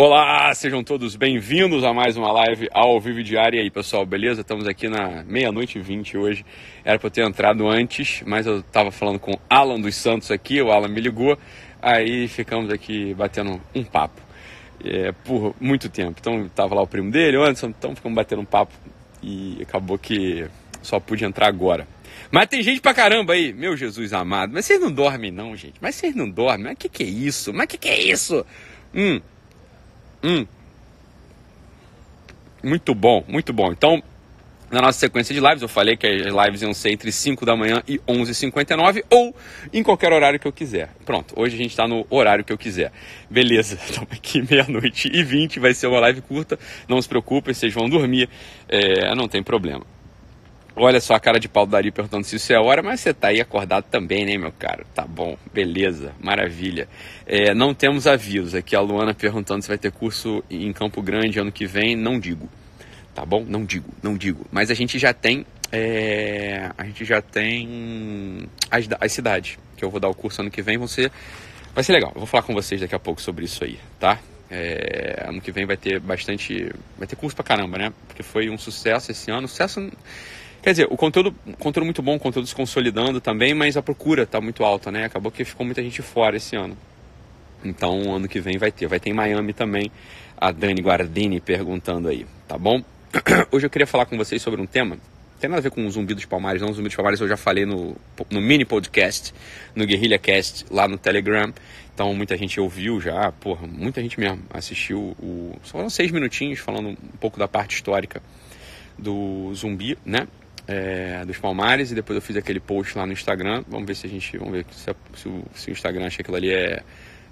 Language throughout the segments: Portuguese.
Olá, sejam todos bem-vindos a mais uma live ao vivo diária. E aí, pessoal, beleza? Estamos aqui na meia-noite e vinte hoje. Era para eu ter entrado antes, mas eu estava falando com Alan dos Santos aqui, o Alan me ligou, aí ficamos aqui batendo um papo é, por muito tempo. Então, estava lá o primo dele, o Anderson, então ficamos batendo um papo e acabou que só pude entrar agora. Mas tem gente pra caramba aí, meu Jesus amado. Mas vocês não dormem, não, gente. Mas vocês não dormem. Mas que, que é isso? Mas que, que é isso? Hum, Hum. Muito bom, muito bom. Então, na nossa sequência de lives, eu falei que as lives iam ser entre 5 da manhã e 11h59 ou em qualquer horário que eu quiser. Pronto, hoje a gente está no horário que eu quiser. Beleza, estamos aqui meia-noite e 20, vai ser uma live curta. Não se preocupem, vocês vão dormir, é, não tem problema. Olha só a cara de pau do Dari perguntando se isso é hora, mas você tá aí acordado também, né, meu caro? Tá bom, beleza, maravilha. É, não temos avisos. Aqui a Luana perguntando se vai ter curso em Campo Grande ano que vem. Não digo, tá bom? Não digo, não digo. Mas a gente já tem, é, a gente já tem as, as cidades que eu vou dar o curso ano que vem. Vão ser, vai ser legal. Eu vou falar com vocês daqui a pouco sobre isso aí, tá? É, ano que vem vai ter bastante, vai ter curso pra caramba, né? Porque foi um sucesso esse ano. Sucesso Quer dizer, o conteúdo, conteúdo muito bom, o conteúdo se consolidando também, mas a procura está muito alta, né? Acabou que ficou muita gente fora esse ano. Então, ano que vem vai ter. Vai ter em Miami também, a Dani Guardini perguntando aí, tá bom? Hoje eu queria falar com vocês sobre um tema tem nada a ver com o Zumbi dos Palmares, não. O Zumbi dos Palmares eu já falei no, no mini podcast, no Guerrilha Cast, lá no Telegram. Então muita gente ouviu já, porra, muita gente mesmo assistiu. O, só foram seis minutinhos falando um pouco da parte histórica do Zumbi, né? É, dos Palmares e depois eu fiz aquele post lá no Instagram. Vamos ver se a gente. Vamos ver se, se, o, se o, Instagram acha que aquilo ali é.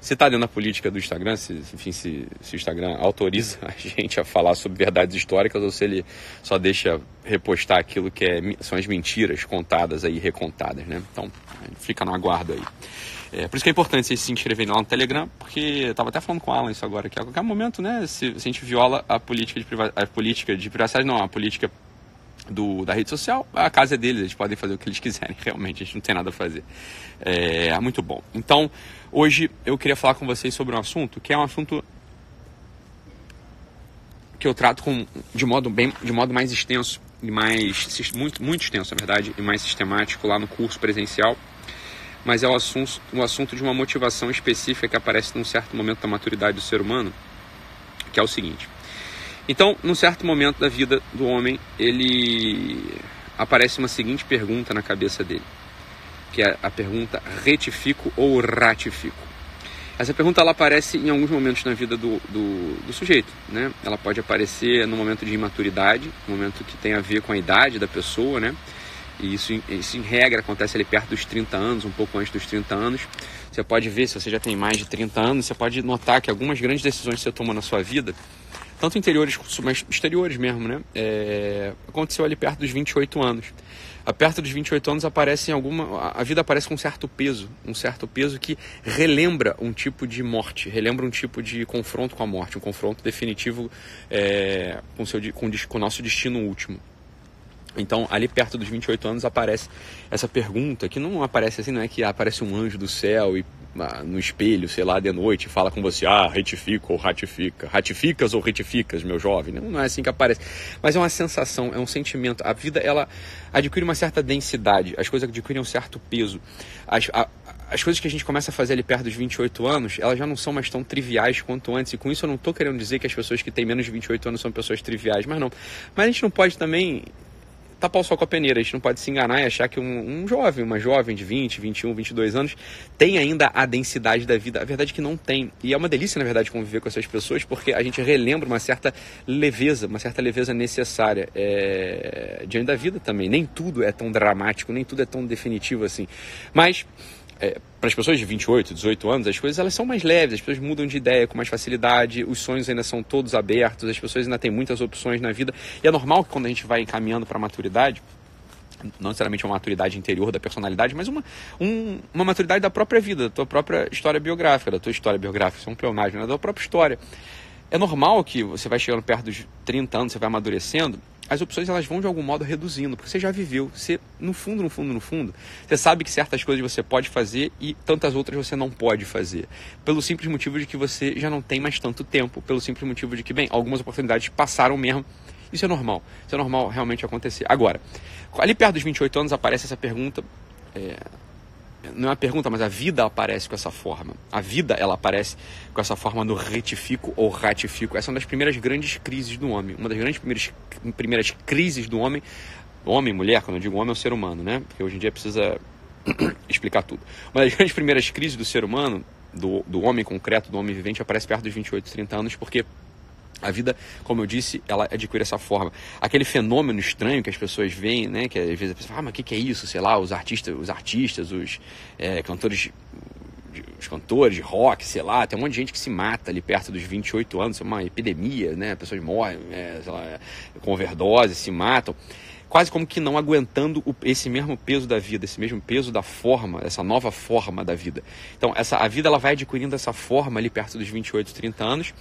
Se está dentro da política do Instagram, se, enfim, se, se, o Instagram autoriza a gente a falar sobre verdades históricas ou se ele só deixa repostar aquilo que é, são as mentiras contadas aí, recontadas, né? Então, fica no aguardo aí. É, por isso que é importante vocês se inscreverem lá no Telegram, porque eu estava até falando com o Alan isso agora, que a qualquer momento, né, se, se a gente viola a política de, a política de privacidade, não, a política do, da rede social, a casa é deles, eles podem fazer o que eles quiserem, realmente, a gente não tem nada a fazer. É muito bom. Então, hoje eu queria falar com vocês sobre um assunto que é um assunto que eu trato com, de, modo bem, de modo mais extenso e mais, muito, muito extenso, na verdade, e mais sistemático lá no curso presencial, mas é o assunto, o assunto de uma motivação específica que aparece num certo momento da maturidade do ser humano, que é o seguinte. Então, num certo momento da vida do homem, ele aparece uma seguinte pergunta na cabeça dele, que é a pergunta retifico ou ratifico. Essa pergunta ela aparece em alguns momentos na vida do, do, do, sujeito. Né? Ela pode aparecer no momento de imaturidade, momento que tem a ver com a idade da pessoa, né? E isso, isso em regra acontece ali perto dos 30 anos, um pouco antes dos 30 anos. Você pode ver, se você já tem mais de 30 anos, você pode notar que algumas grandes decisões que você toma na sua vida tanto interiores mas exteriores mesmo, né? É, aconteceu ali perto dos 28 anos. A perto dos 28 anos aparece alguma. A vida aparece com um certo peso, um certo peso que relembra um tipo de morte, relembra um tipo de confronto com a morte, um confronto definitivo é, com, seu, com, com o nosso destino último. Então, ali perto dos 28 anos aparece essa pergunta, que não aparece assim, não é que aparece um anjo do céu e no espelho, sei lá, de noite, fala com você, ah, retifica ou ratifica, ratificas ou retificas, meu jovem. Não, não é assim que aparece. Mas é uma sensação, é um sentimento. A vida, ela adquire uma certa densidade, as coisas adquirem um certo peso. As, a, as coisas que a gente começa a fazer ali perto dos 28 anos, elas já não são mais tão triviais quanto antes. E com isso eu não estou querendo dizer que as pessoas que têm menos de 28 anos são pessoas triviais, mas não. Mas a gente não pode também tapar o sol com a peneira. A gente não pode se enganar e achar que um, um, jovem, uma jovem de 20, 21, 22 anos tem ainda a densidade da vida. A verdade é que não tem. E é uma delícia, na verdade, conviver com essas pessoas porque a gente relembra uma certa leveza, uma certa leveza necessária é, diante da vida também. Nem tudo é tão dramático, nem tudo é tão definitivo assim. Mas é, para as pessoas de 28, 18 anos, as coisas elas são mais leves, as pessoas mudam de ideia com mais facilidade, os sonhos ainda são todos abertos, as pessoas ainda têm muitas opções na vida. E é normal que quando a gente vai encaminhando para a maturidade, não necessariamente uma maturidade interior da personalidade, mas uma, um, uma maturidade da própria vida, da tua própria história biográfica, da tua história biográfica, isso é um pleonagem, né? da tua própria história. É normal que você vai chegando perto dos 30 anos, você vai amadurecendo, as opções elas vão de algum modo reduzindo, porque você já viveu, você no fundo, no fundo, no fundo, você sabe que certas coisas você pode fazer e tantas outras você não pode fazer, pelo simples motivo de que você já não tem mais tanto tempo, pelo simples motivo de que, bem, algumas oportunidades passaram mesmo. Isso é normal, isso é normal realmente acontecer. Agora, ali perto dos 28 anos aparece essa pergunta, é, não é uma pergunta, mas a vida aparece com essa forma. A vida ela aparece com essa forma do retifico ou ratifico. Essa é uma das primeiras grandes crises do homem. Uma das grandes primeiras, primeiras crises do homem. Homem, mulher, quando eu digo homem, é o ser humano, né? Porque hoje em dia precisa explicar tudo. Uma das grandes primeiras crises do ser humano, do, do homem concreto, do homem vivente, aparece perto dos 28, 30 anos, porque a vida, como eu disse, ela adquire essa forma. Aquele fenômeno estranho que as pessoas veem, né? Que às vezes a pessoa fala, ah, mas o que, que, é isso? Sei lá, os artistas, os artistas, os é, cantores, os cantores de rock, sei lá, tem um monte de gente que se mata ali perto dos 28 anos, é uma epidemia, né? Pessoas morrem, é, lá, com overdose, se matam quase como que não aguentando esse mesmo peso da vida, esse mesmo peso da forma, essa nova forma da vida. Então, essa, a vida ela vai adquirindo essa forma ali perto dos 28, 30 anos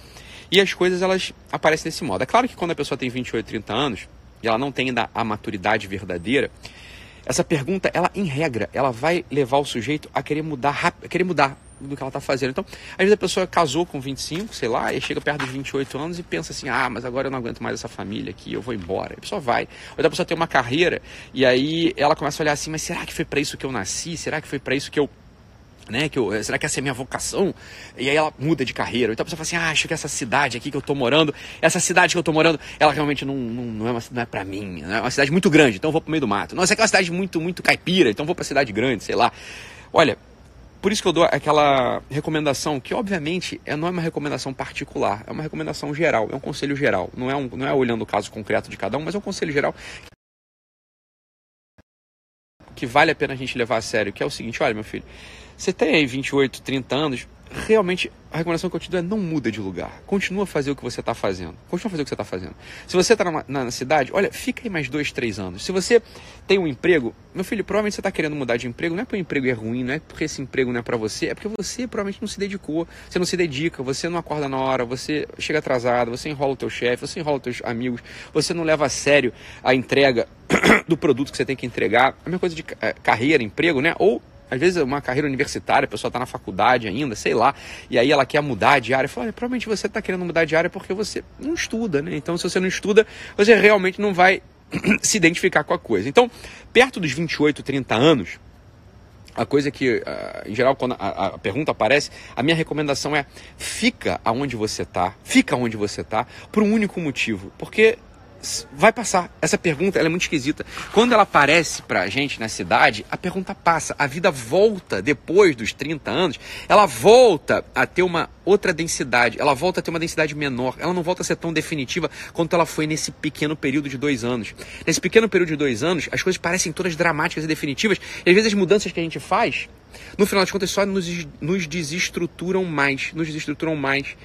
e as coisas elas aparecem desse modo. É claro que quando a pessoa tem 28, 30 anos e ela não tem ainda a maturidade verdadeira, essa pergunta, ela em regra, ela vai levar o sujeito a querer mudar, a querer mudar do que ela está fazendo. Então, às vezes a pessoa casou com 25, sei lá, e chega perto dos 28 anos e pensa assim: ah, mas agora eu não aguento mais essa família aqui, eu vou embora. A pessoa vai. Ou então a pessoa tem uma carreira e aí ela começa a olhar assim: mas será que foi para isso que eu nasci? Será que foi para isso que eu né, que eu, será que essa é a minha vocação? E aí ela muda de carreira. Então a pessoa fala assim, ah, acho que essa cidade aqui que eu tô morando, essa cidade que eu tô morando, ela realmente não, não, não é, não é pra mim, né? é uma cidade muito grande, então eu vou pro meio do mato. Nossa, é aquela cidade muito, muito caipira, então eu vou pra cidade grande, sei lá. Olha, por isso que eu dou aquela recomendação, que obviamente é, não é uma recomendação particular, é uma recomendação geral, é um conselho geral. Não é, um, não é olhando o caso concreto de cada um, mas é um conselho geral que vale a pena a gente levar a sério, que é o seguinte, olha meu filho, você tem aí 28, 30 anos, realmente a recomendação que eu te dou é não muda de lugar. Continua a fazer o que você está fazendo. Continua a fazer o que você está fazendo. Se você está na, na, cidade, olha, fica aí mais dois, três anos. Se você tem um emprego, meu filho, provavelmente você está querendo mudar de emprego, não é porque o emprego é ruim, não é porque esse emprego não é para você, é porque você provavelmente não se dedicou, você não se dedica, você não acorda na hora, você chega atrasado, você enrola o teu chefe, você enrola os teus amigos, você não leva a sério a entrega do produto que você tem que entregar. A mesma coisa de é, carreira, emprego, né? Ou às vezes uma carreira universitária, a pessoa está na faculdade ainda, sei lá, e aí ela quer mudar de área. Fala, provavelmente você está querendo mudar de área porque você não estuda, né? Então, se você não estuda, você realmente não vai se identificar com a coisa. Então, perto dos 28, 30 anos, a coisa que, ah, em geral, quando a, pergunta aparece, a minha recomendação é fica aonde você está, fica aonde você está, por um único motivo. Porque vai passar. Essa pergunta é muito esquisita. Quando ela aparece pra gente na cidade, a pergunta passa. A vida volta depois dos 30 anos, ela volta a ter uma outra densidade, ela volta a ter uma densidade menor, ela não volta a ser tão definitiva quanto ela foi nesse pequeno período de dois anos. Nesse pequeno período de dois anos, as coisas parecem todas dramáticas e definitivas, e às vezes as mudanças que a gente faz, no final das contas, só nos, nos desestruturam mais, nos desestruturam mais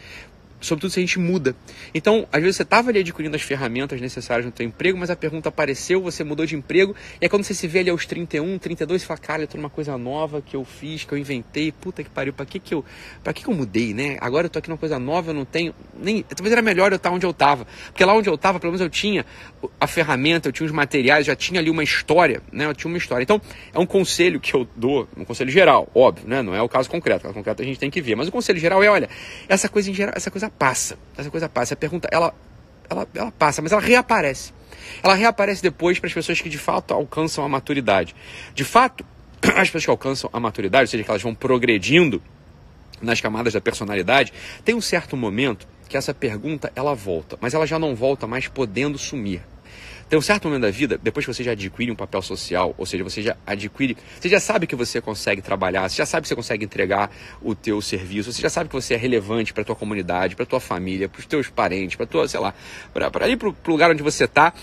sobretudo se a gente muda. Então, às vezes você estava ali adquirindo as ferramentas necessárias no seu emprego, mas a pergunta apareceu, você mudou de emprego, e aí quando você se vê ali aos 31, 32, você fala, cara, eu tô numa coisa nova que eu fiz, que eu inventei, puta que pariu, pra que que eu, pra que que eu mudei, né? Agora eu tô aqui numa coisa nova, eu não tenho, nem, talvez era melhor eu estar onde eu estava, porque lá onde eu estava, pelo menos eu tinha a ferramenta, eu tinha os materiais, já tinha ali uma história, né? Eu tinha uma história. Então, é um conselho que eu dou, um conselho geral, óbvio, né? Não é o caso concreto, o caso concreto a gente tem que ver, mas o conselho geral é, olha, essa coisa em geral, essa coisa passa. Essa coisa passa. A pergunta, ela, ela, ela passa, mas ela reaparece. Ela reaparece depois para as pessoas que de fato alcançam a maturidade. De fato, as pessoas que alcançam a maturidade, ou seja, que elas vão progredindo nas camadas da personalidade, tem um certo momento que essa pergunta ela volta, mas ela já não volta mais podendo sumir. Tem um certo momento da vida, depois que você já adquire um papel social, ou seja, você já adquire, você já sabe que você consegue trabalhar, você já sabe que você consegue entregar o teu serviço, você já sabe que você é relevante para tua comunidade, para tua família, para os teus parentes, para tua, sei lá, para ir para o lugar onde você está,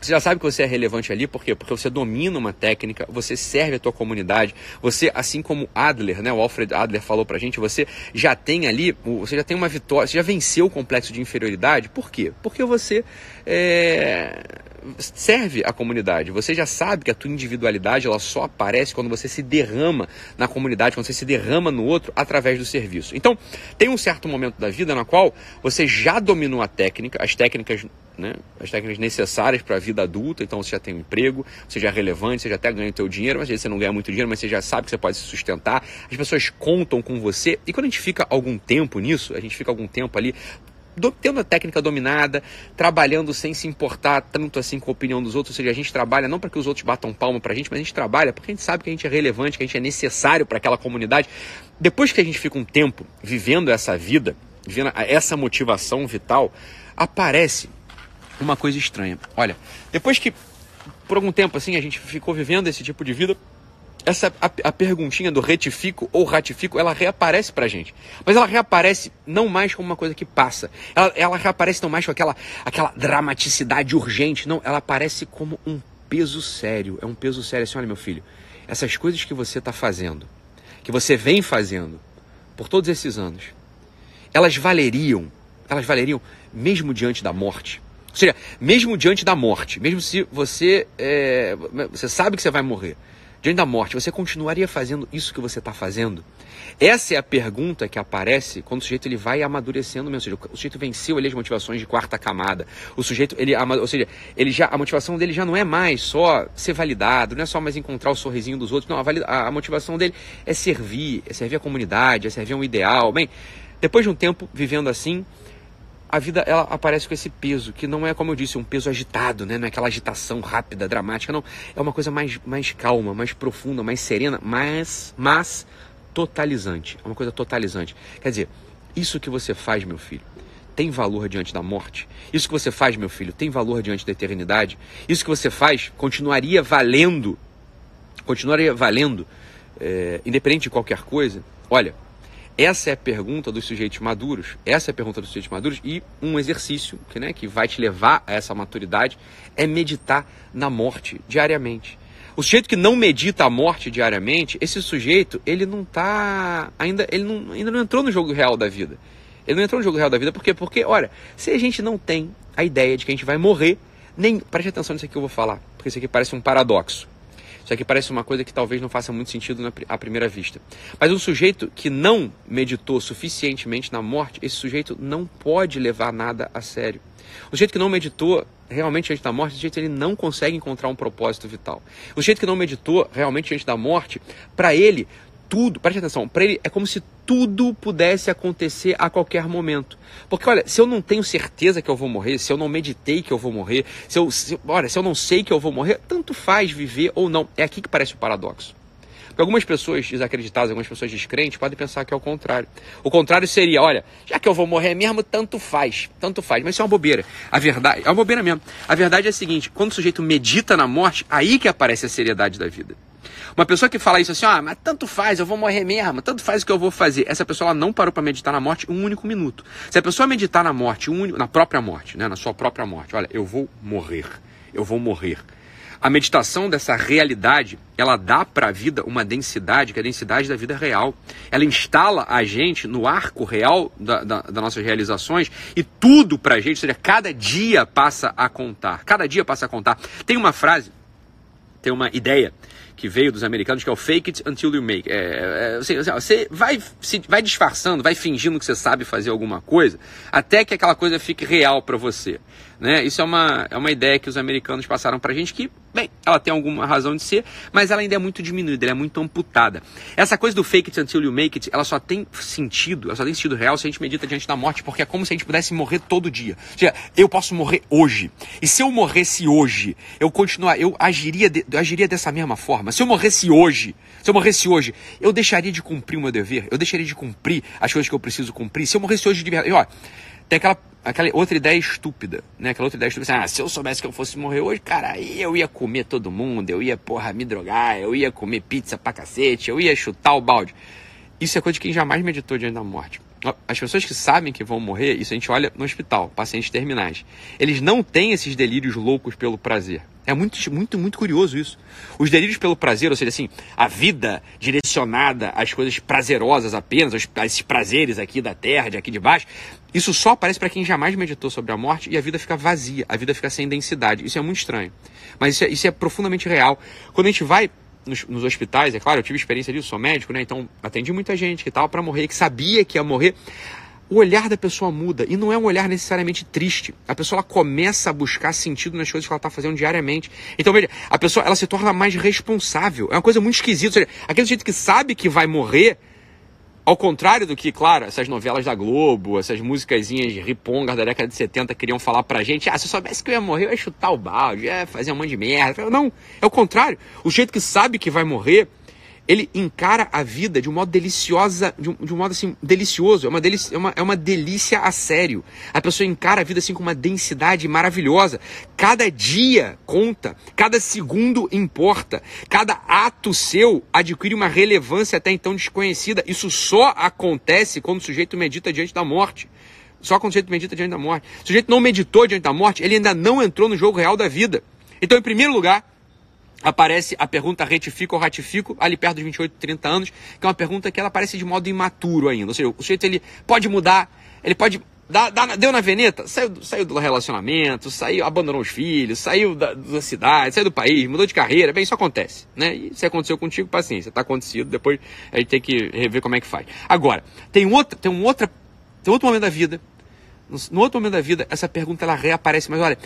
você já sabe que você é relevante ali, por quê? Porque você domina uma técnica, você serve a tua comunidade, você, assim como Adler, né, o Alfred Adler falou pra gente, você já tem ali, você já tem uma vitória, você já venceu o complexo de inferioridade, por quê? Porque você é, serve a comunidade. Você já sabe que a tua individualidade ela só aparece quando você se derrama na comunidade, quando você se derrama no outro através do serviço. Então, tem um certo momento da vida na qual você já dominou a técnica, as técnicas né, as técnicas necessárias para a vida adulta, então você já tem um emprego, você já é relevante, você já até ganha o teu dinheiro, mas às vezes você não ganha muito dinheiro, mas você já sabe que você pode se sustentar, as pessoas contam com você, e quando a gente fica algum tempo nisso, a gente fica algum tempo ali tendo a técnica dominada, trabalhando sem se importar tanto assim com a opinião dos outros, ou seja, a gente trabalha não para que os outros batam palma para a gente, mas a gente trabalha porque a gente sabe que a gente é relevante, que a gente é necessário para aquela comunidade. Depois que a gente fica um tempo vivendo essa vida, vivendo essa motivação vital, aparece uma coisa estranha. Olha, depois que por algum tempo assim a gente ficou vivendo esse tipo de vida, essa a, a, perguntinha do retifico ou ratifico, ela reaparece pra gente. Mas ela reaparece não mais como uma coisa que passa. Ela, ela reaparece não mais com aquela, aquela dramaticidade urgente. Não, ela aparece como um peso sério. É um peso sério assim, olha meu filho, essas coisas que você está fazendo, que você vem fazendo por todos esses anos, elas valeriam, elas valeriam mesmo diante da morte. Ou seja, mesmo diante da morte, mesmo se você, é, você sabe que você vai morrer, diante da morte, você continuaria fazendo isso que você está fazendo? Essa é a pergunta que aparece quando o sujeito ele vai amadurecendo. Ou seja, o sujeito venceu ali as motivações de quarta camada. O sujeito, ele, ou seja, ele já, a motivação dele já não é mais só ser validado, não é só mais encontrar o sorrisinho dos outros. Não, a, a, a motivação dele é servir, é servir a comunidade, é servir um ideal. Bem, depois de um tempo vivendo assim, a vida ela aparece com esse peso, que não é, como eu disse, um peso agitado, né? não é aquela agitação rápida, dramática, não. É uma coisa mais, mais calma, mais profunda, mais serena, mas, mas totalizante. É uma coisa totalizante. Quer dizer, isso que você faz, meu filho, tem valor diante da morte? Isso que você faz, meu filho, tem valor diante da eternidade? Isso que você faz continuaria valendo, continuaria valendo, é, independente de qualquer coisa? Olha, essa é a pergunta dos sujeitos maduros. Essa é a pergunta dos sujeitos maduros e um exercício que, né, que vai te levar a essa maturidade é meditar na morte diariamente. O sujeito que não medita a morte diariamente, esse sujeito, ele não está ainda, ele não, ainda não entrou no jogo real da vida. Ele não entrou no jogo real da vida por quê? Porque, olha, se a gente não tem a ideia de que a gente vai morrer, nem preste atenção nisso aqui que eu vou falar, porque isso aqui parece um paradoxo. Isso aqui parece uma coisa que talvez não faça muito sentido à primeira vista. Mas um sujeito que não meditou suficientemente na morte, esse sujeito não pode levar nada a sério. O sujeito que não meditou realmente antes da morte, esse sujeito ele não consegue encontrar um propósito vital. O sujeito que não meditou realmente antes da morte, para ele tudo, preste atenção, para ele é como se tudo pudesse acontecer a qualquer momento. Porque olha, se eu não tenho certeza que eu vou morrer, se eu não meditei que eu vou morrer, se eu, se, olha, se eu não sei que eu vou morrer, tanto faz viver ou não. É aqui que parece o paradoxo. Porque algumas pessoas desacreditadas, algumas pessoas descrentes podem pensar que é o contrário. O contrário seria, olha, já que eu vou morrer mesmo, tanto faz, tanto faz. Mas isso é uma bobeira. A verdade, é uma bobeira mesmo. A verdade é a seguinte, quando o sujeito medita na morte, aí que aparece a seriedade da vida. Uma pessoa que fala isso assim, ah, mas tanto faz, eu vou morrer mesmo, tanto faz o que eu vou fazer. Essa pessoa ela não parou para meditar na morte um único minuto. Se a pessoa meditar na morte, um, na própria morte, né, na sua própria morte, olha, eu vou morrer, eu vou morrer. A meditação dessa realidade, ela dá para a vida uma densidade, que é a densidade da vida real. Ela instala a gente no arco real da, da, das nossas realizações e tudo para a gente, ou seja, cada dia passa a contar. Cada dia passa a contar. Tem uma frase, tem uma ideia que veio dos americanos, que é o fake it until you make. É, é, assim, assim, você vai, se, vai disfarçando, vai fingindo que você sabe fazer alguma coisa, até que aquela coisa fique real para você. Né? Isso é uma, é uma ideia que os americanos passaram para a gente que, bem, ela tem alguma razão de ser, mas ela ainda é muito diminuída, ela é muito amputada. Essa coisa do fake it until you make it, ela só tem sentido, ela só tem sentido real se a gente medita diante da morte, porque é como se a gente pudesse morrer todo dia. Ou seja, eu posso morrer hoje. E se eu morresse hoje, eu continuar, eu agiria, de, eu agiria dessa mesma forma. Se eu morresse hoje, se eu morresse hoje, eu deixaria de cumprir o meu dever, eu deixaria de cumprir as coisas que eu preciso cumprir. Se eu morresse hoje de verdade, ó, tem aquela, aquela outra ideia estúpida, né? Aquela outra ideia estúpida, assim, ah, se eu soubesse que eu fosse morrer hoje, cara, aí eu ia comer todo mundo, eu ia, porra, me drogar, eu ia comer pizza pra cacete, eu ia chutar o balde. Isso é coisa de quem jamais meditou diante da morte. As pessoas que sabem que vão morrer, isso a gente olha no hospital, pacientes terminais. Eles não têm esses delírios loucos pelo prazer. É muito, muito, muito curioso isso. Os delírios pelo prazer, ou seja, assim, a vida direcionada às coisas prazerosas apenas, aos, a esses prazeres aqui da terra, de aqui de baixo, isso só aparece para quem jamais meditou sobre a morte e a vida fica vazia, a vida fica sem densidade. Isso é muito estranho. Mas isso é, isso é profundamente real. Quando a gente vai nos, nos, hospitais, é claro, eu tive experiência disso, sou médico, né? Então atendi muita gente que estava para morrer, que sabia que ia morrer o olhar da pessoa muda e não é um olhar necessariamente triste. A pessoa ela começa a buscar sentido nas coisas que ela está fazendo diariamente. Então, veja, a pessoa ela se torna mais responsável. É uma coisa muito esquisita. Seja, aquele jeito que sabe que vai morrer, ao contrário do que, claro, essas novelas da Globo, essas musicazinhas ripongas da década de 70 queriam falar pra gente, ah, se eu soubesse que eu ia morrer, eu ia chutar o balde, ia fazer um monte de merda. Não, é o contrário. O jeito que sabe que vai morrer, ele encara a vida de um modo deliciosa, de um, de um modo assim, delicioso, é uma, delícia, é, uma, é uma delícia a sério. A pessoa encara a vida assim com uma densidade maravilhosa. Cada dia conta, cada segundo importa, cada ato seu adquire uma relevância até então desconhecida. Isso só acontece quando o sujeito medita diante da morte. Só quando o sujeito medita diante da morte. Se o sujeito não meditou diante da morte, ele ainda não entrou no jogo real da vida. Então, em primeiro lugar, aparece a pergunta retifico ou ratifico, ali perto dos 28, 30 anos, que é uma pergunta que ela aparece de modo imaturo ainda. Ou seja, o sujeito ele pode mudar, ele pode. Dá, dá, deu na veneta, saiu, saiu do relacionamento, saiu, abandonou os filhos, saiu da, da, cidade, saiu do país, mudou de carreira, bem, isso acontece, né? E se aconteceu contigo, paciência, tá acontecido, depois a gente tem que rever como é que faz. Agora, tem outra, tem um outra, tem outro momento da vida, no, no outro momento da vida, essa pergunta ela reaparece, mas olha,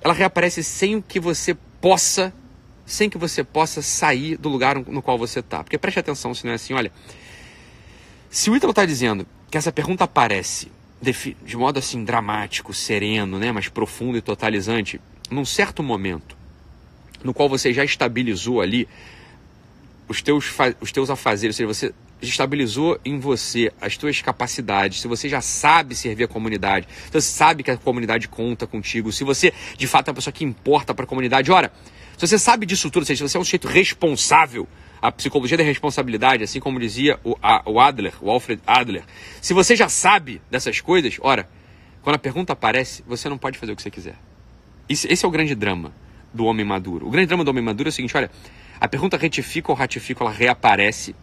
ela reaparece sem que você possa sem que você possa sair do lugar no qual você está. Porque preste atenção se não é assim, olha. Se o Ítalo está dizendo que essa pergunta aparece de, modo assim dramático, sereno, né, mas profundo e totalizante, num certo momento, no qual você já estabilizou ali os teus, os teus afazeres, ou seja, você estabilizou em você as tuas capacidades, se você já sabe servir a comunidade, se você sabe que a comunidade conta contigo, se você de fato é uma pessoa que importa para a comunidade, ora, se você sabe disso tudo, se você é um sujeito responsável, a psicologia da responsabilidade, assim como dizia o, a, o Adler, o Alfred Adler, se você já sabe dessas coisas, ora, quando a pergunta aparece, você não pode fazer o que você quiser. Esse, esse é o grande drama do homem maduro. O grande drama do homem maduro é o seguinte: olha, a pergunta retifica ou ratifica, ela reaparece,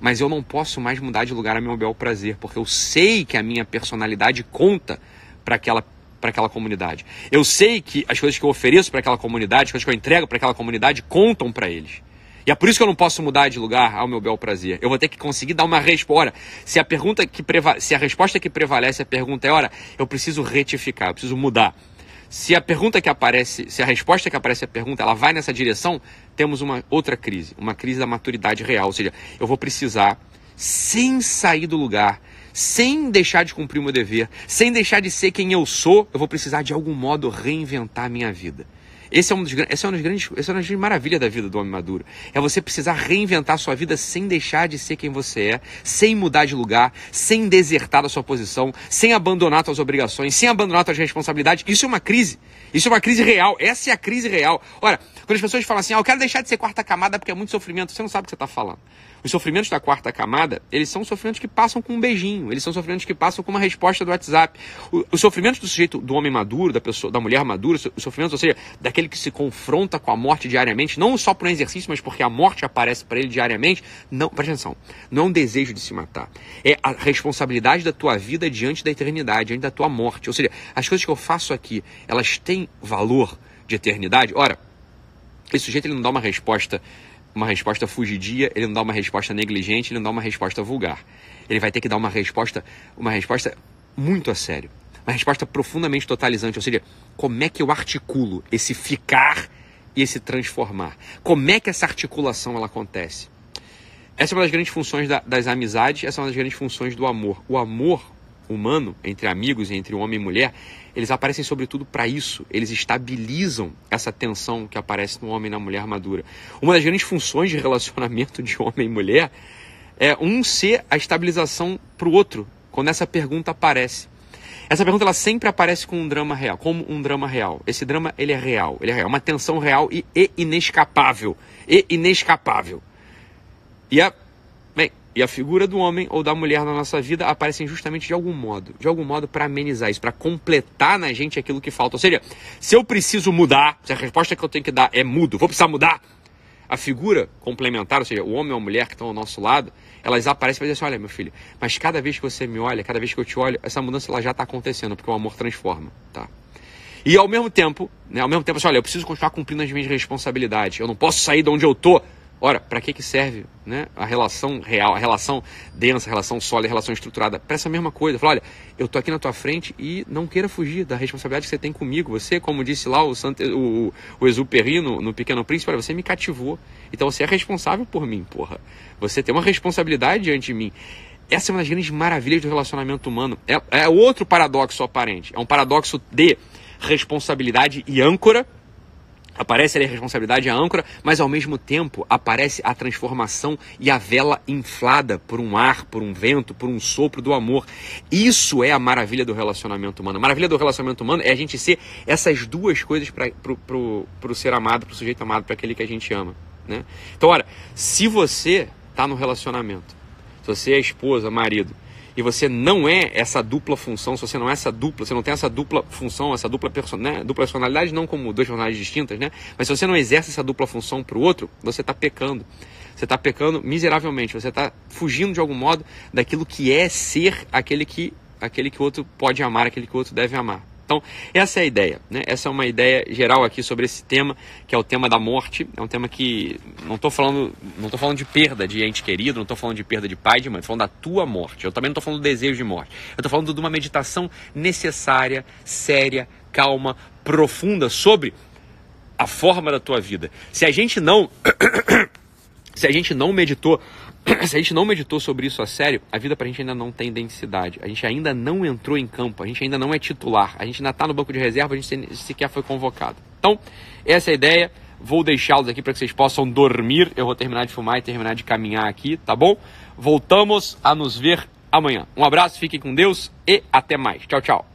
mas eu não posso mais mudar de lugar a meu bel prazer, porque eu sei que a minha personalidade conta para aquela para aquela comunidade. Eu sei que as coisas que eu ofereço para aquela comunidade, as coisas que eu entrego para aquela comunidade, contam para eles. E é por isso que eu não posso mudar de lugar ao meu bel prazer. Eu vou ter que conseguir dar uma resposta. Se a pergunta que preva... se a resposta que prevalece a pergunta é, ora, eu preciso retificar, eu preciso mudar. Se a pergunta que aparece, se a resposta que aparece a pergunta, ela vai nessa direção, temos uma outra crise, uma crise da maturidade real, ou seja, eu vou precisar sem sair do lugar, sem deixar de cumprir o meu dever, sem deixar de ser quem eu sou, eu vou precisar de algum modo reinventar a minha vida. Esse é um dos, essa é uma das grandes, essa é uma das grandes maravilhas da vida do homem maduro. É você precisar reinventar a sua vida sem deixar de ser quem você é, sem mudar de lugar, sem desertar da sua posição, sem abandonar suas obrigações, sem abandonar suas responsabilidades. Isso é uma crise. Isso é uma crise real. Essa é a crise real. Ora, quando as pessoas falam assim, ah, eu quero deixar de ser quarta camada porque é muito sofrimento, você não sabe o que você está falando. Os sofrimentos da quarta camada, eles são sofrimentos que passam com um beijinho, eles são sofrimentos que passam com uma resposta do WhatsApp. Os sofrimentos do sujeito, do homem maduro, da pessoa, da mulher madura, os sofrimentos, ou seja, daquele que se confronta com a morte diariamente, não só por um exercício, mas porque a morte aparece para ele diariamente, não, presta atenção, não é um desejo de se matar. É a responsabilidade da tua vida diante da eternidade, diante da tua morte. Ou seja, as coisas que eu faço aqui, elas têm valor de eternidade. Ora, esse sujeito ele não dá uma resposta uma resposta fugidia, ele não dá uma resposta negligente, ele não dá uma resposta vulgar. Ele vai ter que dar uma resposta, uma resposta muito a sério. Uma resposta profundamente totalizante, ou seja, como é que eu articulo esse ficar e esse transformar? Como é que essa articulação ela acontece? Essa é uma das grandes funções da, das amizades, essa é uma das grandes funções do amor. O amor humano, entre amigos, entre homem e mulher, eles aparecem sobretudo para isso. Eles estabilizam essa tensão que aparece no homem e na mulher madura. Uma das grandes funções de relacionamento de homem e mulher é um ser a estabilização para o outro, quando essa pergunta aparece. Essa pergunta ela sempre aparece com um drama real, como um drama real. Esse drama ele é real, ele é real, uma tensão real e, e inescapável, e inescapável. E a, e a figura do homem ou da mulher na nossa vida aparecem justamente de algum modo, de algum modo para amenizar isso, para completar na gente aquilo que falta. Ou seja, se eu preciso mudar, se a resposta que eu tenho que dar é mudo, vou precisar mudar, a figura complementar, ou seja, o homem ou a mulher que estão ao nosso lado, elas aparecem para dizer assim, olha meu filho, mas cada vez que você me olha, cada vez que eu te olho, essa mudança ela já está acontecendo, porque o amor transforma, tá? E ao mesmo tempo, né, ao mesmo tempo assim, olha, eu preciso continuar cumprindo as minhas responsabilidades, eu não posso sair de onde eu tô Ora, para que, que serve né, a relação real, a relação densa, a relação sólida, a relação estruturada? Para essa mesma coisa. Fala, olha, eu tô aqui na tua frente e não queira fugir da responsabilidade que você tem comigo. Você, como disse lá o, Sant... o, o Exuperi no, no Pequeno Príncipe, olha, você me cativou. Então você é responsável por mim, porra. Você tem uma responsabilidade diante de mim. Essa é uma das grandes maravilhas do relacionamento humano. É, é outro paradoxo aparente. É um paradoxo de responsabilidade e âncora Aparece ali a responsabilidade, a âncora, mas ao mesmo tempo aparece a transformação e a vela inflada por um ar, por um vento, por um sopro do amor. Isso é a maravilha do relacionamento humano. A maravilha do relacionamento humano é a gente ser essas duas coisas para o ser amado, para o sujeito amado, para aquele que a gente ama. Né? Então, olha, se você está no relacionamento, se você é esposa, marido, e você não é essa dupla função, se você não é essa dupla, você não tem essa dupla função, essa dupla, person né? dupla personalidade, não como duas personalidades distintas, né? Mas se você não exerce essa dupla função para o outro, você está pecando. Você está pecando miseravelmente, você está fugindo de algum modo daquilo que é ser aquele que, aquele que o outro pode amar, aquele que o outro deve amar. Então, essa é a ideia. Né? Essa é uma ideia geral aqui sobre esse tema, que é o tema da morte. É um tema que não estou falando, não falando de perda de ente querido, não estou falando de perda de pai, de mãe, estou falando da tua morte. Eu também não estou falando do desejo de morte. Eu estou falando de uma meditação necessária, séria, calma, profunda sobre a forma da tua vida. Se a gente não se a gente não meditou se a gente não meditou sobre isso a sério, a vida pra gente ainda não tem densidade. A gente ainda não entrou em campo, a gente ainda não é titular, a gente ainda tá no banco de reserva, a gente sequer foi convocado. Então, essa é a ideia. Vou deixá-los aqui para que vocês possam dormir. Eu vou terminar de fumar e terminar de caminhar aqui, tá bom? Voltamos a nos ver amanhã. Um abraço, fiquem com Deus e até mais. Tchau, tchau.